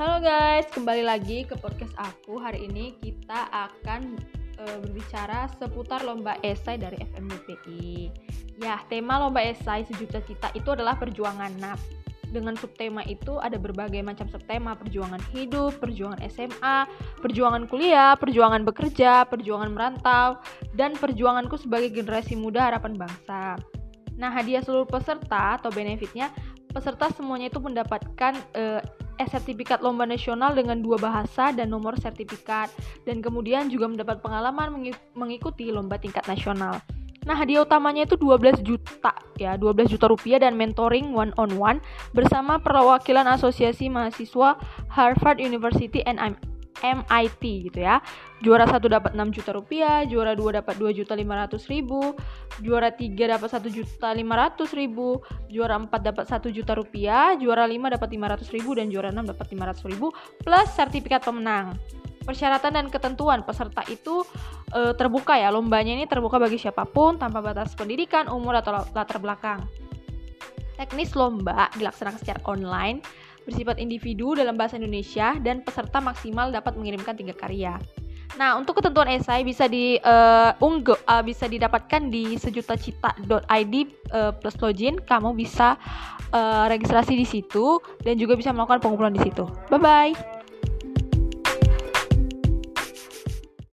Halo guys, kembali lagi ke podcast aku. Hari ini kita akan e, berbicara seputar lomba esai dari FMBPI. Ya, tema lomba esai sejuta cita itu adalah perjuangan NAP. Dengan subtema itu ada berbagai macam subtema, perjuangan hidup, perjuangan SMA, perjuangan kuliah, perjuangan bekerja, perjuangan merantau, dan perjuanganku sebagai generasi muda harapan bangsa. Nah, hadiah seluruh peserta atau benefitnya peserta semuanya itu mendapatkan uh, sertifikat lomba nasional dengan dua bahasa dan nomor sertifikat dan kemudian juga mendapat pengalaman mengikuti lomba tingkat nasional. Nah, hadiah utamanya itu 12 juta ya, 12 juta rupiah dan mentoring one on one bersama perwakilan Asosiasi Mahasiswa Harvard University and MIT gitu ya. Juara satu dapat 6 juta rupiah, juara dua dapat 2 juta 500 ribu, juara tiga dapat 1 juta 500 ribu, juara empat dapat 1 juta rupiah, juara lima dapat 500 ribu, dan juara enam dapat 500 ribu, plus sertifikat pemenang. Persyaratan dan ketentuan peserta itu e, terbuka ya, lombanya ini terbuka bagi siapa pun tanpa batas pendidikan, umur atau latar belakang. Teknis lomba dilaksanakan secara online bersifat individu dalam bahasa Indonesia dan peserta maksimal dapat mengirimkan tiga karya. Nah, untuk ketentuan esai bisa di uh, uh, bisa didapatkan di sejutacita.id uh, plus login. Kamu bisa uh, registrasi di situ dan juga bisa melakukan pengumpulan di situ. Bye bye.